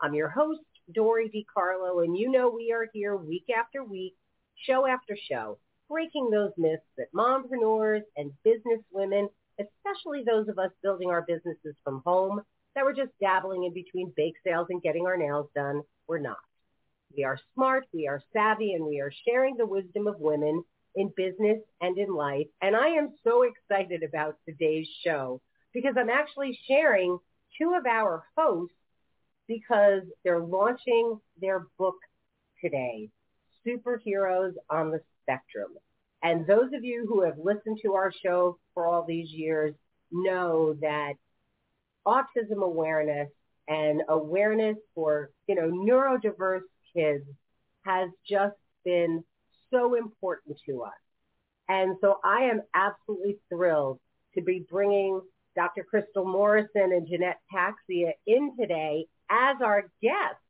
I'm your host, Dory DiCarlo, and you know we are here week after week, show after show, breaking those myths that mompreneurs and business women, especially those of us building our businesses from home, that we're just dabbling in between bake sales and getting our nails done, we're not. We are smart, we are savvy, and we are sharing the wisdom of women in business and in life. And I am so excited about today's show because I'm actually sharing two of our hosts because they're launching their book today, Superheroes on the Spectrum. And those of you who have listened to our show for all these years know that autism awareness and awareness for, you know, neurodiverse kids has just been so important to us. And so I am absolutely thrilled to be bringing Dr. Crystal Morrison and Jeanette Paxia in today as our guests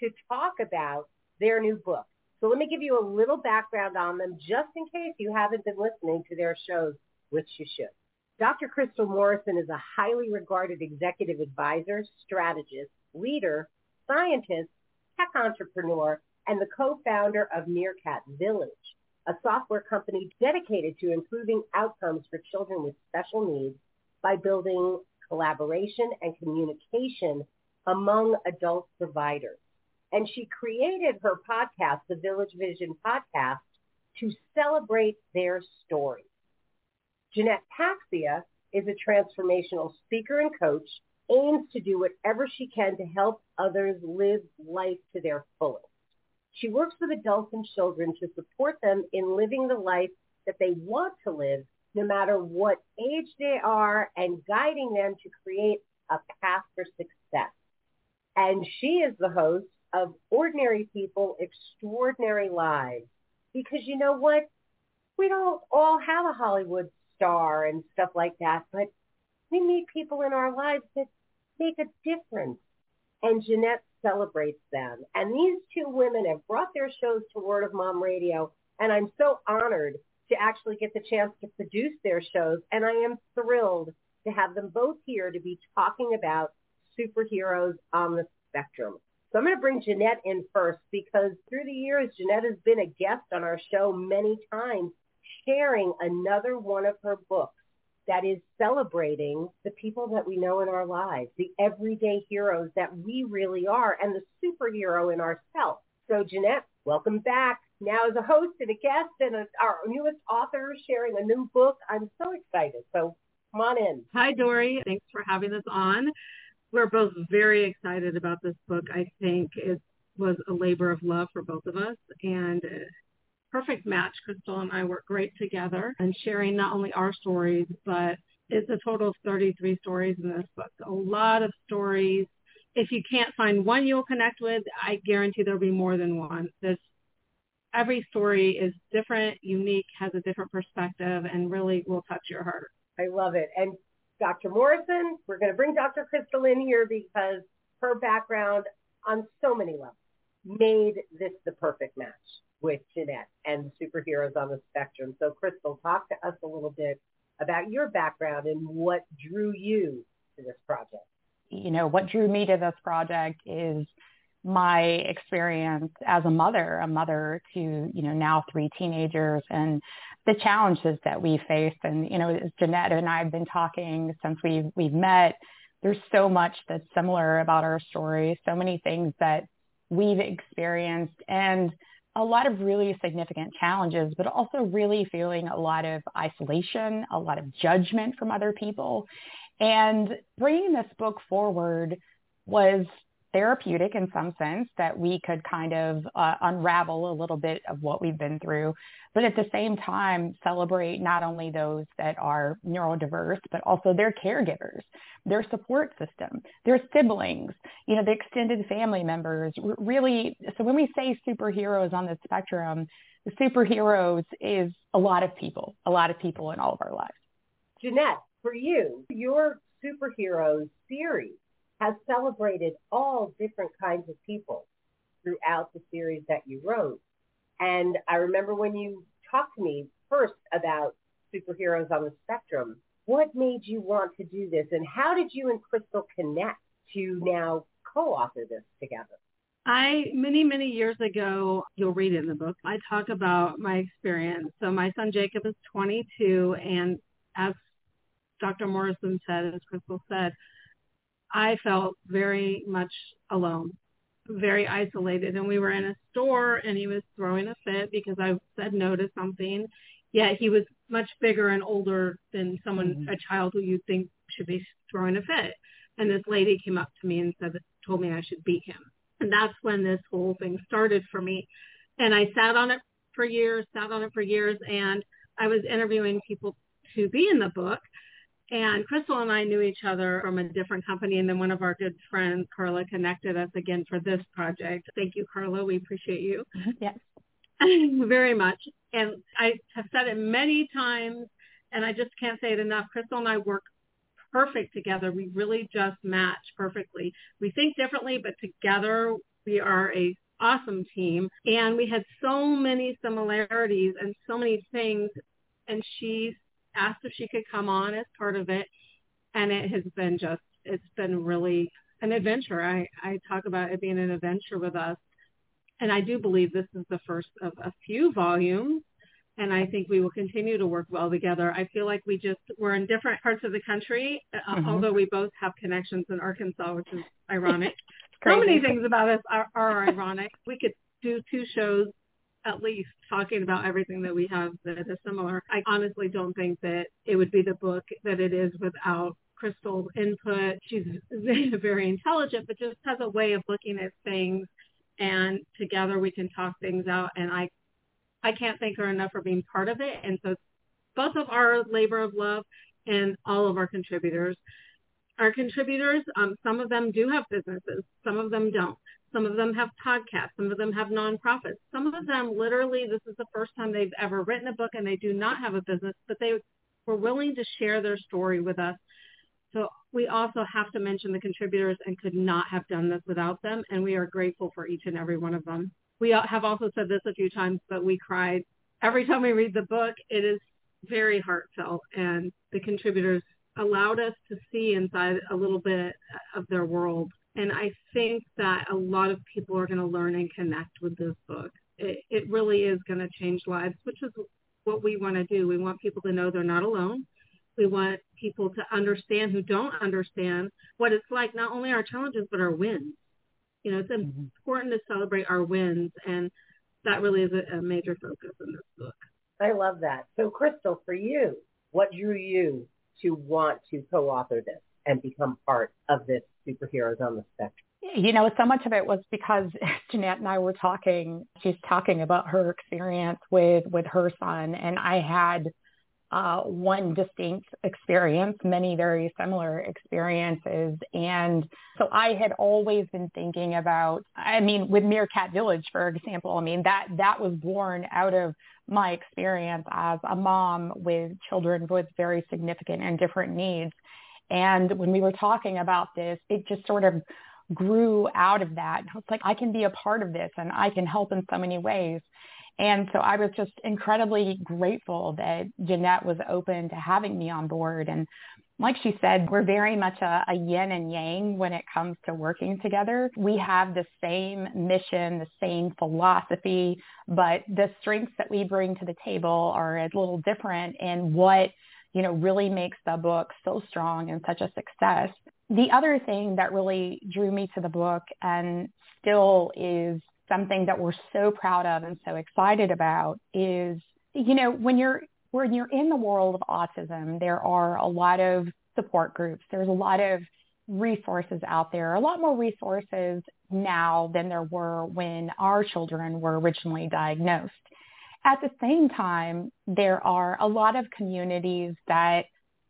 to talk about their new book. So let me give you a little background on them just in case you haven't been listening to their shows, which you should. Dr. Crystal Morrison is a highly regarded executive advisor, strategist, leader, scientist, tech entrepreneur, and the co-founder of Meerkat Village, a software company dedicated to improving outcomes for children with special needs by building collaboration and communication among adult providers. And she created her podcast, the Village Vision podcast, to celebrate their story. Jeanette Paxia is a transformational speaker and coach, aims to do whatever she can to help others live life to their fullest. She works with adults and children to support them in living the life that they want to live, no matter what age they are, and guiding them to create a path for success. And she is the host of Ordinary People, Extraordinary Lives. Because you know what? We don't all have a Hollywood star and stuff like that, but we meet people in our lives that make a difference. And Jeanette celebrates them. And these two women have brought their shows to Word of Mom Radio, and I'm so honored to actually get the chance to produce their shows. And I am thrilled to have them both here to be talking about superheroes on the spectrum. So I'm going to bring Jeanette in first because through the years, Jeanette has been a guest on our show many times, sharing another one of her books that is celebrating the people that we know in our lives, the everyday heroes that we really are, and the superhero in ourselves. So Jeanette, welcome back. Now as a host and a guest and a, our newest author sharing a new book, I'm so excited. So come on in. Hi, Dory. Thanks for having us on. We're both very excited about this book. I think it was a labor of love for both of us and a perfect match. Crystal and I work great together and sharing not only our stories, but it's a total of 33 stories in this book. A lot of stories. If you can't find one you'll connect with, I guarantee there'll be more than one. This every story is different, unique, has a different perspective, and really will touch your heart. I love it. And Dr. Morrison, we're going to bring Dr. Crystal in here because her background on so many levels made this the perfect match with Jeanette and superheroes on the spectrum. So Crystal, talk to us a little bit about your background and what drew you to this project. You know, what drew me to this project is my experience as a mother, a mother to, you know, now three teenagers and the challenges that we face. And, you know, as Jeanette and I have been talking since we've, we've met, there's so much that's similar about our story, so many things that we've experienced and a lot of really significant challenges, but also really feeling a lot of isolation, a lot of judgment from other people. And bringing this book forward was therapeutic in some sense that we could kind of uh, unravel a little bit of what we've been through, but at the same time celebrate not only those that are neurodiverse, but also their caregivers, their support system, their siblings, you know, the extended family members. Really, so when we say superheroes on the spectrum, the superheroes is a lot of people, a lot of people in all of our lives. Jeanette, for you, your superheroes series has celebrated all different kinds of people throughout the series that you wrote. And I remember when you talked to me first about superheroes on the spectrum, what made you want to do this and how did you and Crystal connect to now co-author this together? I, many, many years ago, you'll read it in the book, I talk about my experience. So my son Jacob is 22 and as Dr. Morrison said, as Crystal said, I felt very much alone, very isolated. And we were in a store and he was throwing a fit because I said no to something. Yet he was much bigger and older than someone, mm-hmm. a child who you'd think should be throwing a fit. And this lady came up to me and said, told me I should beat him. And that's when this whole thing started for me. And I sat on it for years, sat on it for years. And I was interviewing people to be in the book. And Crystal and I knew each other from a different company. And then one of our good friends, Carla, connected us again for this project. Thank you, Carla. We appreciate you. Mm-hmm. Yes. Very much. And I have said it many times, and I just can't say it enough. Crystal and I work perfect together. We really just match perfectly. We think differently, but together we are a awesome team. And we had so many similarities and so many things. And she's asked if she could come on as part of it. And it has been just, it's been really an adventure. I, I talk about it being an adventure with us. And I do believe this is the first of a few volumes. And I think we will continue to work well together. I feel like we just, we're in different parts of the country, uh, mm-hmm. although we both have connections in Arkansas, which is ironic. so many things about us are, are ironic. We could do two shows at least talking about everything that we have that is similar. I honestly don't think that it would be the book that it is without Crystal's input. She's very intelligent, but just has a way of looking at things and together we can talk things out. And I, I can't thank her enough for being part of it. And so both of our labor of love and all of our contributors. Our contributors, um, some of them do have businesses, some of them don't. Some of them have podcasts. Some of them have nonprofits. Some of them literally, this is the first time they've ever written a book and they do not have a business, but they were willing to share their story with us. So we also have to mention the contributors and could not have done this without them. And we are grateful for each and every one of them. We have also said this a few times, but we cried every time we read the book. It is very heartfelt and the contributors allowed us to see inside a little bit of their world and I think that a lot of people are going to learn and connect with this book. It, it really is going to change lives, which is what we want to do. We want people to know they're not alone. We want people to understand who don't understand what it's like, not only our challenges, but our wins. You know, it's mm-hmm. important to celebrate our wins, and that really is a, a major focus in this book. I love that. So, Crystal, for you, what drew you to want to co-author this and become part of this superheroes on the spectrum? You know, so much of it was because Jeanette and I were talking. She's talking about her experience with with her son, and I had uh, one distinct experience, many very similar experiences. And so I had always been thinking about, I mean, with Meerkat Village, for example, I mean, that, that was born out of my experience as a mom with children with very significant and different needs. And when we were talking about this, it just sort of grew out of that. I was like, I can be a part of this and I can help in so many ways. And so I was just incredibly grateful that Jeanette was open to having me on board. And like she said, we're very much a, a, yin and yang when it comes to working together. We have the same mission, the same philosophy, but the strengths that we bring to the table are a little different in what you know, really makes the book so strong and such a success. The other thing that really drew me to the book and still is something that we're so proud of and so excited about is, you know, when you're when you're in the world of autism, there are a lot of support groups. There's a lot of resources out there, a lot more resources now than there were when our children were originally diagnosed. At the same time, there are a lot of communities that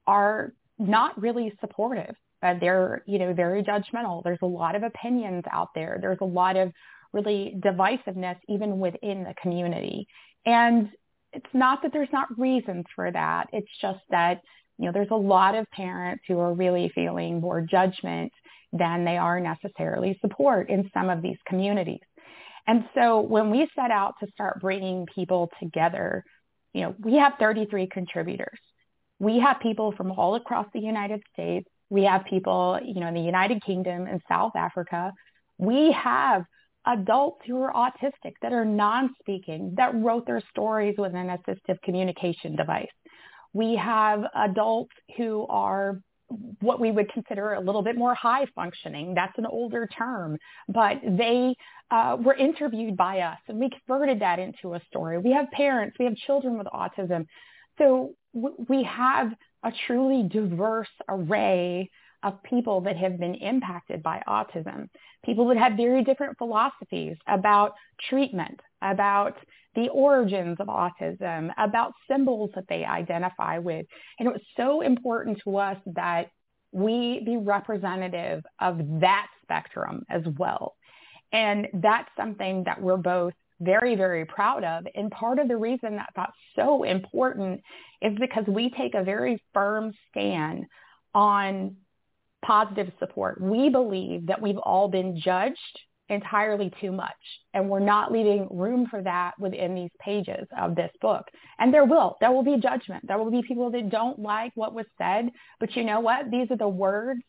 are not really supportive. Uh, they're, you know, very judgmental. There's a lot of opinions out there. There's a lot of really divisiveness even within the community. And it's not that there's not reasons for that. It's just that, you know, there's a lot of parents who are really feeling more judgment than they are necessarily support in some of these communities. And so when we set out to start bringing people together, you know, we have 33 contributors. We have people from all across the United States. We have people, you know, in the United Kingdom and South Africa. We have adults who are autistic that are non-speaking that wrote their stories with an assistive communication device. We have adults who are what we would consider a little bit more high functioning. That's an older term, but they uh, were interviewed by us and we converted that into a story. We have parents, we have children with autism. So w- we have a truly diverse array of people that have been impacted by autism, people that have very different philosophies about treatment, about the origins of autism, about symbols that they identify with. And it was so important to us that we be representative of that spectrum as well. And that's something that we're both very, very proud of. And part of the reason that that's so important is because we take a very firm stand on positive support. We believe that we've all been judged entirely too much and we're not leaving room for that within these pages of this book. And there will, there will be judgment. There will be people that don't like what was said, but you know what? These are the words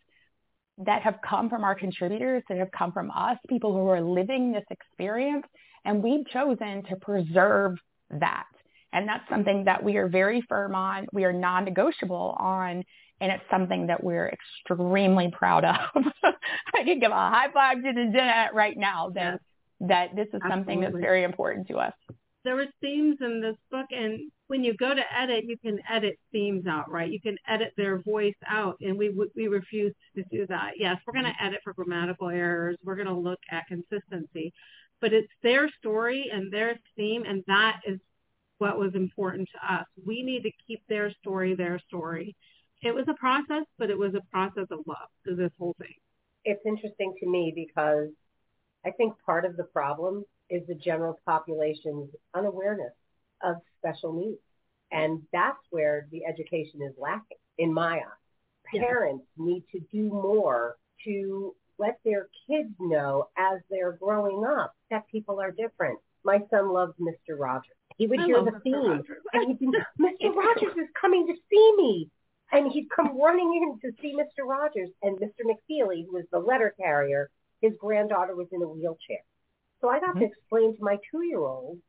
that have come from our contributors, that have come from us, people who are living this experience, and we've chosen to preserve that. And that's something that we are very firm on. We are non-negotiable on and it's something that we're extremely proud of. I can give a high five to the Jeanette right now that that this is Absolutely. something that's very important to us. There were themes in this book, and when you go to edit, you can edit themes out, right? You can edit their voice out, and we we refuse to do that. Yes, we're going to mm-hmm. edit for grammatical errors. We're going to look at consistency, but it's their story and their theme, and that is what was important to us. We need to keep their story their story it was a process, but it was a process of love to this whole thing. It's interesting to me because I think part of the problem is the general population's unawareness of special needs. And that's where the education is lacking, in my eyes. Parents yeah. need to do more to let their kids know as they're growing up that people are different. My son loves Mr. Rogers. He would I hear the Mr. theme, and he'd be, Mr. Rogers is coming to see me. And he'd come running in to see Mr. Rogers and Mr. McFeely, who was the letter carrier. His granddaughter was in a wheelchair. So I got mm-hmm. to explain to my two-year-old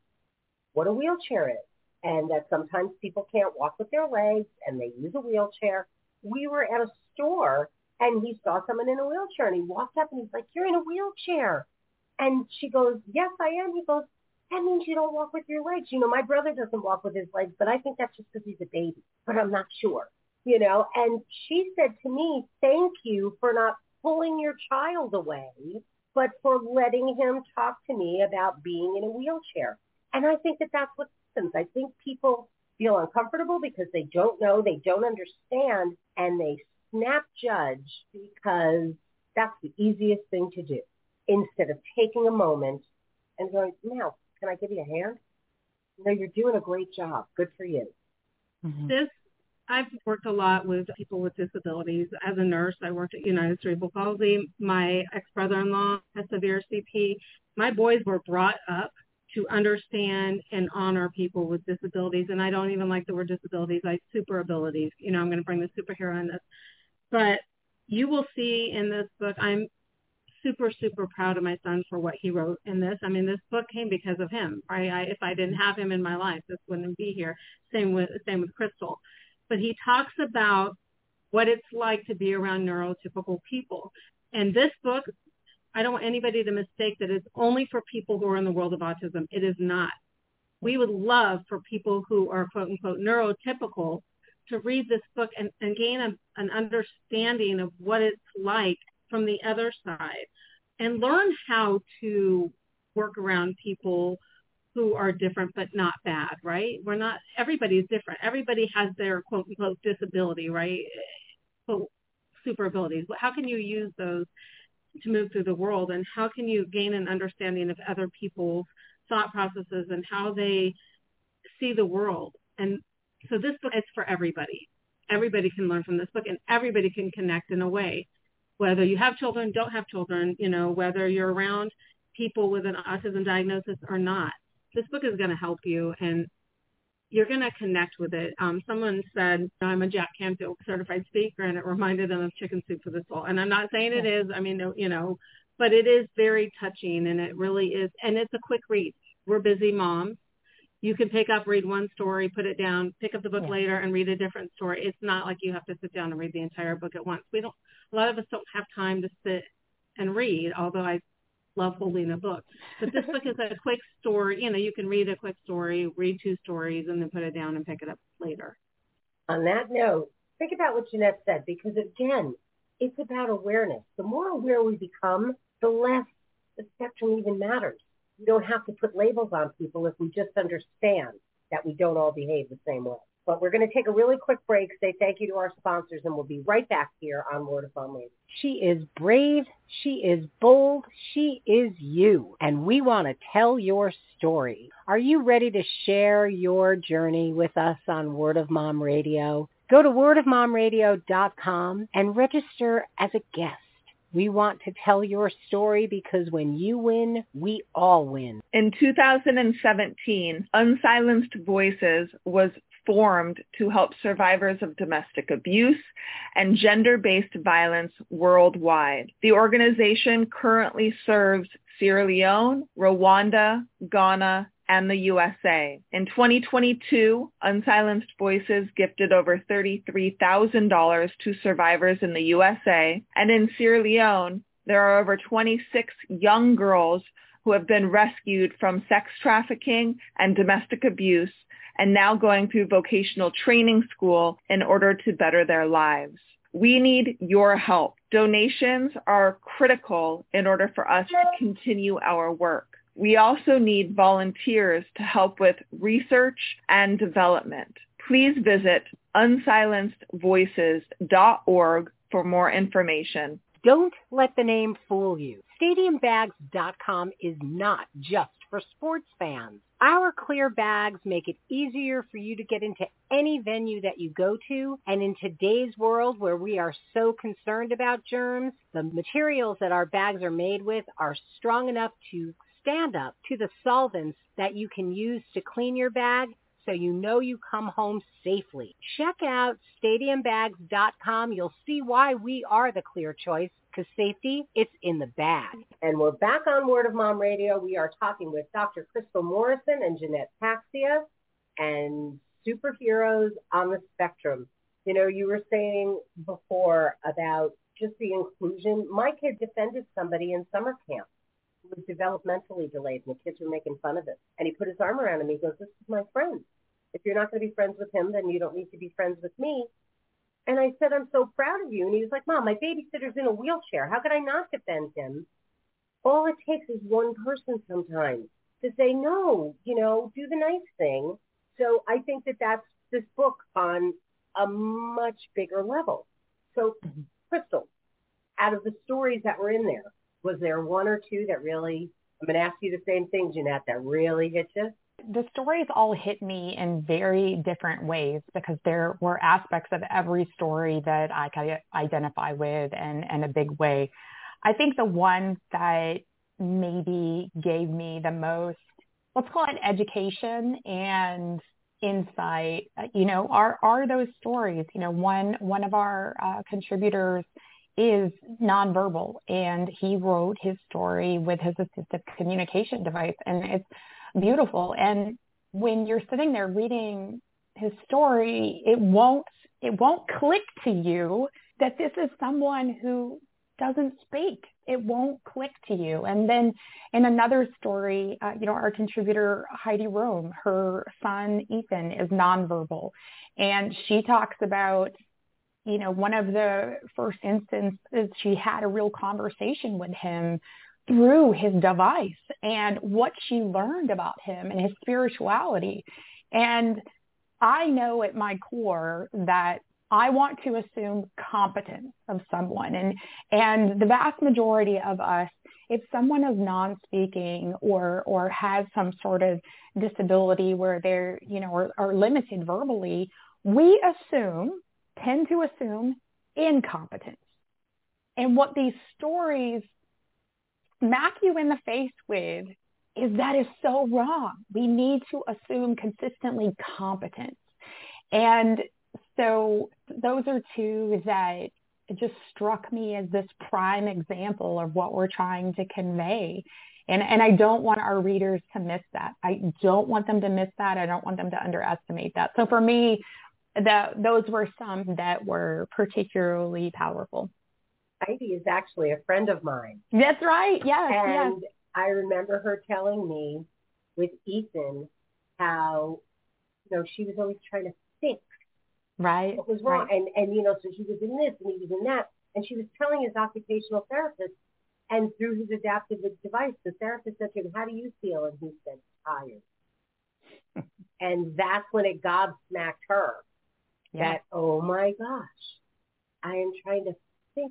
what a wheelchair is and that sometimes people can't walk with their legs and they use a wheelchair. We were at a store and he saw someone in a wheelchair and he walked up and he's like, you're in a wheelchair. And she goes, yes, I am. He goes, that means you don't walk with your legs. You know, my brother doesn't walk with his legs, but I think that's just because he's a baby, but I'm not sure you know, and she said to me, thank you for not pulling your child away, but for letting him talk to me about being in a wheelchair. And I think that that's what happens. I think people feel uncomfortable because they don't know, they don't understand, and they snap judge because that's the easiest thing to do instead of taking a moment and going, now, can I give you a hand? No, you're doing a great job. Good for you. Mm-hmm. This I've worked a lot with people with disabilities. As a nurse, I worked at United Cerebral Palsy. My ex-brother-in-law has severe CP. My boys were brought up to understand and honor people with disabilities. And I don't even like the word disabilities, like super abilities. You know, I'm going to bring the superhero in this. But you will see in this book, I'm super, super proud of my son for what he wrote in this. I mean, this book came because of him, right? I, if I didn't have him in my life, this wouldn't be here. Same with, same with Crystal but he talks about what it's like to be around neurotypical people. And this book, I don't want anybody to mistake that it's only for people who are in the world of autism. It is not. We would love for people who are quote unquote neurotypical to read this book and, and gain a, an understanding of what it's like from the other side and learn how to work around people who are different but not bad, right? We're not everybody's different. Everybody has their quote unquote disability, right? Quote, super abilities. How can you use those to move through the world and how can you gain an understanding of other people's thought processes and how they see the world? And so this book is for everybody. Everybody can learn from this book and everybody can connect in a way. Whether you have children, don't have children, you know, whether you're around people with an autism diagnosis or not this book is going to help you and you're going to connect with it. Um, someone said, I'm a Jack Canfield certified speaker, and it reminded them of Chicken Soup for the Soul. And I'm not saying it is. I mean, you know, but it is very touching, and it really is. And it's a quick read. We're busy moms. You can pick up, read one story, put it down, pick up the book yeah. later, and read a different story. It's not like you have to sit down and read the entire book at once. We don't. A lot of us don't have time to sit and read. Although I love holding a book. But this book is a quick story. You know, you can read a quick story, read two stories, and then put it down and pick it up later. On that note, think about what Jeanette said because again, it's about awareness. The more aware we become, the less the spectrum even matters. We don't have to put labels on people if we just understand that we don't all behave the same way. But we're going to take a really quick break, say thank you to our sponsors, and we'll be right back here on Word of Mom Radio. She is brave. She is bold. She is you. And we want to tell your story. Are you ready to share your journey with us on Word of Mom Radio? Go to wordofmomradio.com and register as a guest. We want to tell your story because when you win, we all win. In 2017, Unsilenced Voices was formed to help survivors of domestic abuse and gender-based violence worldwide. The organization currently serves Sierra Leone, Rwanda, Ghana, and the USA. In 2022, Unsilenced Voices gifted over $33,000 to survivors in the USA, and in Sierra Leone, there are over 26 young girls who have been rescued from sex trafficking and domestic abuse and now going through vocational training school in order to better their lives. We need your help. Donations are critical in order for us to continue our work. We also need volunteers to help with research and development. Please visit unsilencedvoices.org for more information. Don't let the name fool you. StadiumBags.com is not just for sports fans. Our clear bags make it easier for you to get into any venue that you go to. And in today's world where we are so concerned about germs, the materials that our bags are made with are strong enough to stand up to the solvents that you can use to clean your bag so you know you come home safely. Check out stadiumbags.com. You'll see why we are the clear choice because safety, it's in the bag. And we're back on Word of Mom Radio. We are talking with Dr. Crystal Morrison and Jeanette Paxia and superheroes on the spectrum. You know, you were saying before about just the inclusion. My kid defended somebody in summer camp who was developmentally delayed, and the kids were making fun of it. And he put his arm around him. He goes, this is my friend. If you're not going to be friends with him, then you don't need to be friends with me. And I said, I'm so proud of you. And he was like, Mom, my babysitter's in a wheelchair. How could I not defend him? All it takes is one person sometimes to say, no, you know, do the nice thing. So I think that that's this book on a much bigger level. So, mm-hmm. Crystal, out of the stories that were in there, was there one or two that really, I'm going to ask you the same thing, Jeanette, that really hit you? The stories all hit me in very different ways because there were aspects of every story that I could identify with and in a big way. I think the one that maybe gave me the most, let's call it education and insight, uh, you know, are, are those stories. You know, one, one of our uh, contributors is nonverbal and he wrote his story with his assistive communication device and it's beautiful. And when you're sitting there reading his story, it won't it won't click to you that this is someone who doesn't speak. It won't click to you. And then in another story, uh, you know, our contributor Heidi Rome, her son Ethan is nonverbal, and she talks about you know, one of the first instances she had a real conversation with him through his device and what she learned about him and his spirituality. And I know at my core that I want to assume competence of someone. And, and the vast majority of us, if someone is non-speaking or, or has some sort of disability where they're, you know, are, are limited verbally, we assume, tend to assume incompetence. And what these stories smack you in the face with is that is so wrong. We need to assume consistently competence. And so those are two that just struck me as this prime example of what we're trying to convey. And, and I don't want our readers to miss that. I don't want them to miss that. I don't want them to underestimate that. So for me, that those were some that were particularly powerful. Heidi is actually a friend of mine. That's right. Yes. And yes. I remember her telling me with Ethan how, you know, she was always trying to fix right what was wrong. Right. And, and, you know, so he was in this and he was in that. And she was telling his occupational therapist and through his adaptive device, the therapist said to him, how do you feel? And he said, tired. and that's when it gobsmacked her yeah. that, oh my gosh, I am trying to fix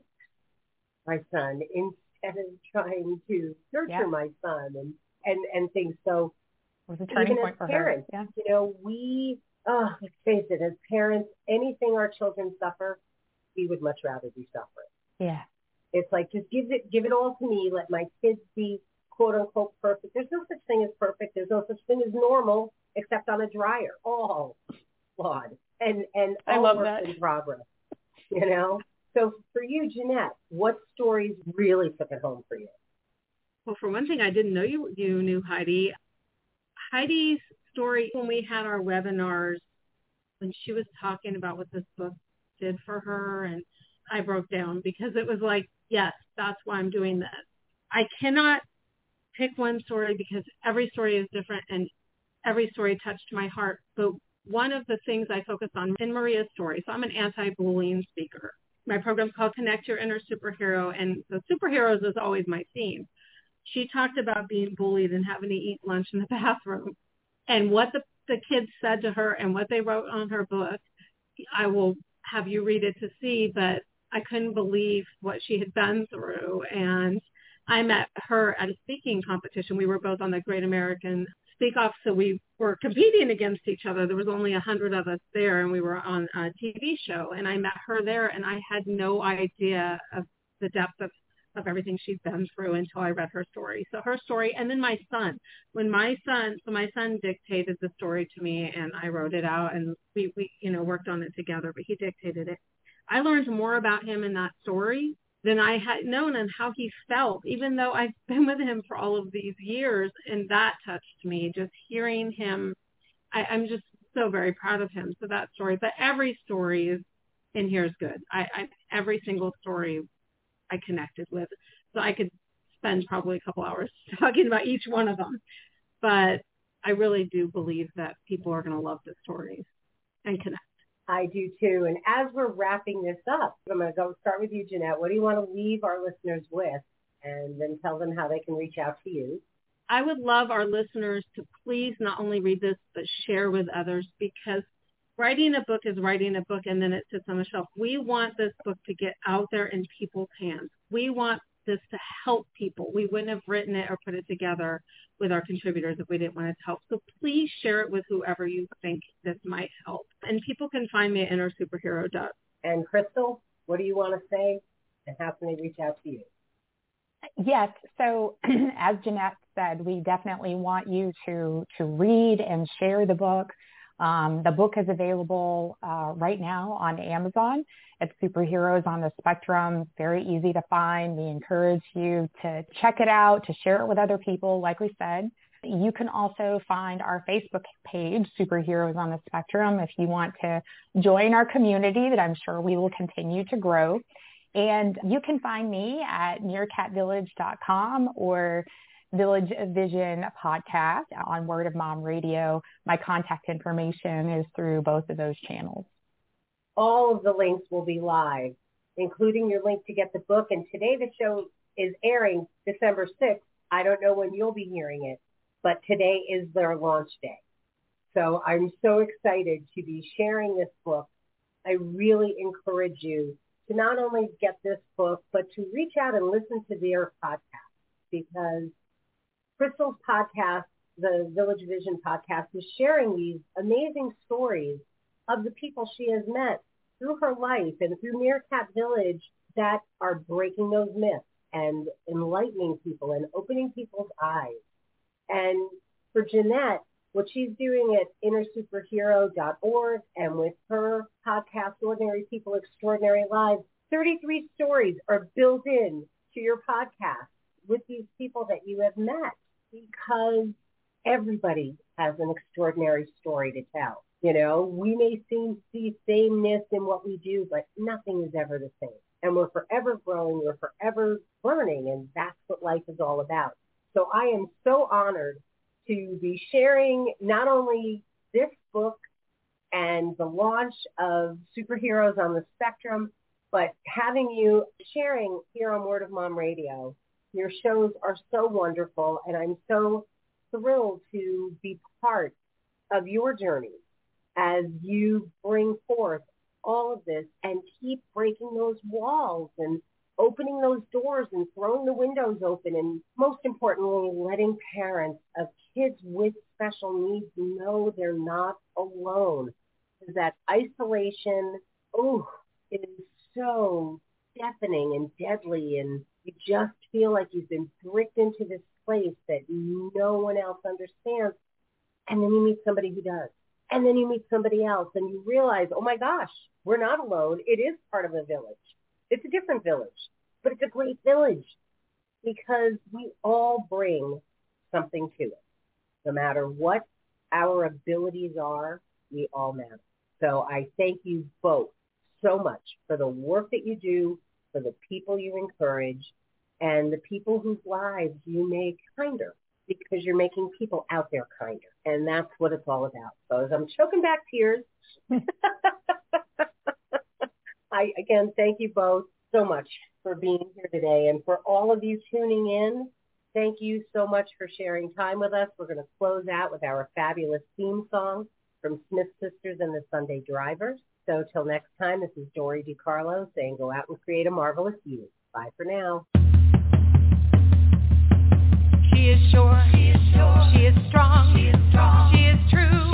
my son instead of trying to nurture Yeah. my son and, and, and things. So It was a turning even point as for parents, her. Yeah. you know, we, oh, let's face it, as parents, anything our children suffer, we would much rather be suffering. Yeah. It's like just give it give it all to me. Let my kids be quote unquote perfect. There's no such thing as perfect. There's no such thing as normal except on a dryer. All flawed and and I all love work that. in progress. You know. So for you, Jeanette, what stories really took it home for you? Well, for one thing, I didn't know you you knew Heidi. Heidi's story when we had our webinars, when she was talking about what this book did for her, and I broke down because it was like, yes, that's why I'm doing this. I cannot pick one story because every story is different and every story touched my heart. But one of the things I focused on in Maria's story, so I'm an anti-bullying speaker. My program's called Connect Your Inner Superhero, and the superheroes is always my theme. She talked about being bullied and having to eat lunch in the bathroom, and what the the kids said to her and what they wrote on her book. I will have you read it to see, but I couldn't believe what she had been through. And I met her at a speaking competition. We were both on the Great American Speak Off, so we were competing against each other. There was only a hundred of us there, and we were on a TV show. And I met her there, and I had no idea of the depth of of everything she'd been through until I read her story. So her story, and then my son. When my son, so my son dictated the story to me, and I wrote it out, and we we you know worked on it together. But he dictated it. I learned more about him in that story than I had known and how he felt, even though I've been with him for all of these years. And that touched me, just hearing him. I, I'm just so very proud of him. So that story, but every story is in here is good. I, I every single story I connected with. So I could spend probably a couple hours talking about each one of them. But I really do believe that people are going to love the stories and connect. I do too. And as we're wrapping this up, I'm going to go start with you, Jeanette. What do you want to leave our listeners with? And then tell them how they can reach out to you. I would love our listeners to please not only read this, but share with others because writing a book is writing a book and then it sits on the shelf. We want this book to get out there in people's hands. We want this to help people. We wouldn't have written it or put it together with our contributors if we didn't want it to help. So please share it with whoever you think this might help. And people can find me at innersuperhero.com. And Crystal, what do you want to say? And how can they reach out to you? Yes. So as Jeanette said, we definitely want you to, to read and share the book. Um, the book is available uh, right now on Amazon. It's Superheroes on the Spectrum. Very easy to find. We encourage you to check it out, to share it with other people, like we said. You can also find our Facebook page, Superheroes on the Spectrum, if you want to join our community that I'm sure we will continue to grow. And you can find me at meerkatvillage.com or Village Vision podcast on Word of Mom Radio. My contact information is through both of those channels. All of the links will be live, including your link to get the book. And today the show is airing December 6th. I don't know when you'll be hearing it, but today is their launch day. So I'm so excited to be sharing this book. I really encourage you to not only get this book, but to reach out and listen to their podcast because Crystal's podcast, the Village Vision podcast, is sharing these amazing stories of the people she has met through her life and through Meerkat Village that are breaking those myths and enlightening people and opening people's eyes. And for Jeanette, what she's doing at innersuperhero.org and with her podcast, Ordinary People, Extraordinary Lives, 33 stories are built in to your podcast with these people that you have met because everybody has an extraordinary story to tell. You know, we may seem see sameness in what we do, but nothing is ever the same. And we're forever growing, we're forever learning, and that's what life is all about. So I am so honored to be sharing not only this book and the launch of Superheroes on the Spectrum, but having you sharing here on Word of Mom Radio. Your shows are so wonderful, and I'm so thrilled to be part of your journey as you bring forth all of this and keep breaking those walls and opening those doors and throwing the windows open and most importantly, letting parents of kids with special needs know they're not alone. That isolation, oh, it is so deafening and deadly and you just feel like you've been bricked into this place that no one else understands. And then you meet somebody who does. And then you meet somebody else and you realize, oh my gosh, we're not alone. It is part of a village. It's a different village, but it's a great village because we all bring something to it. No matter what our abilities are, we all matter. So I thank you both so much for the work that you do, for the people you encourage, and the people whose lives you make kinder because you're making people out there kinder. And that's what it's all about. So as I'm choking back tears, I again thank you both so much for being here today and for all of you tuning in. Thank you so much for sharing time with us. We're going to close out with our fabulous theme song from Smith Sisters and the Sunday Drivers. So till next time, this is Dory DiCarlo saying go out and create a marvelous you. Bye for now. She is sure. She is sure. She is strong. She is strong. She is true.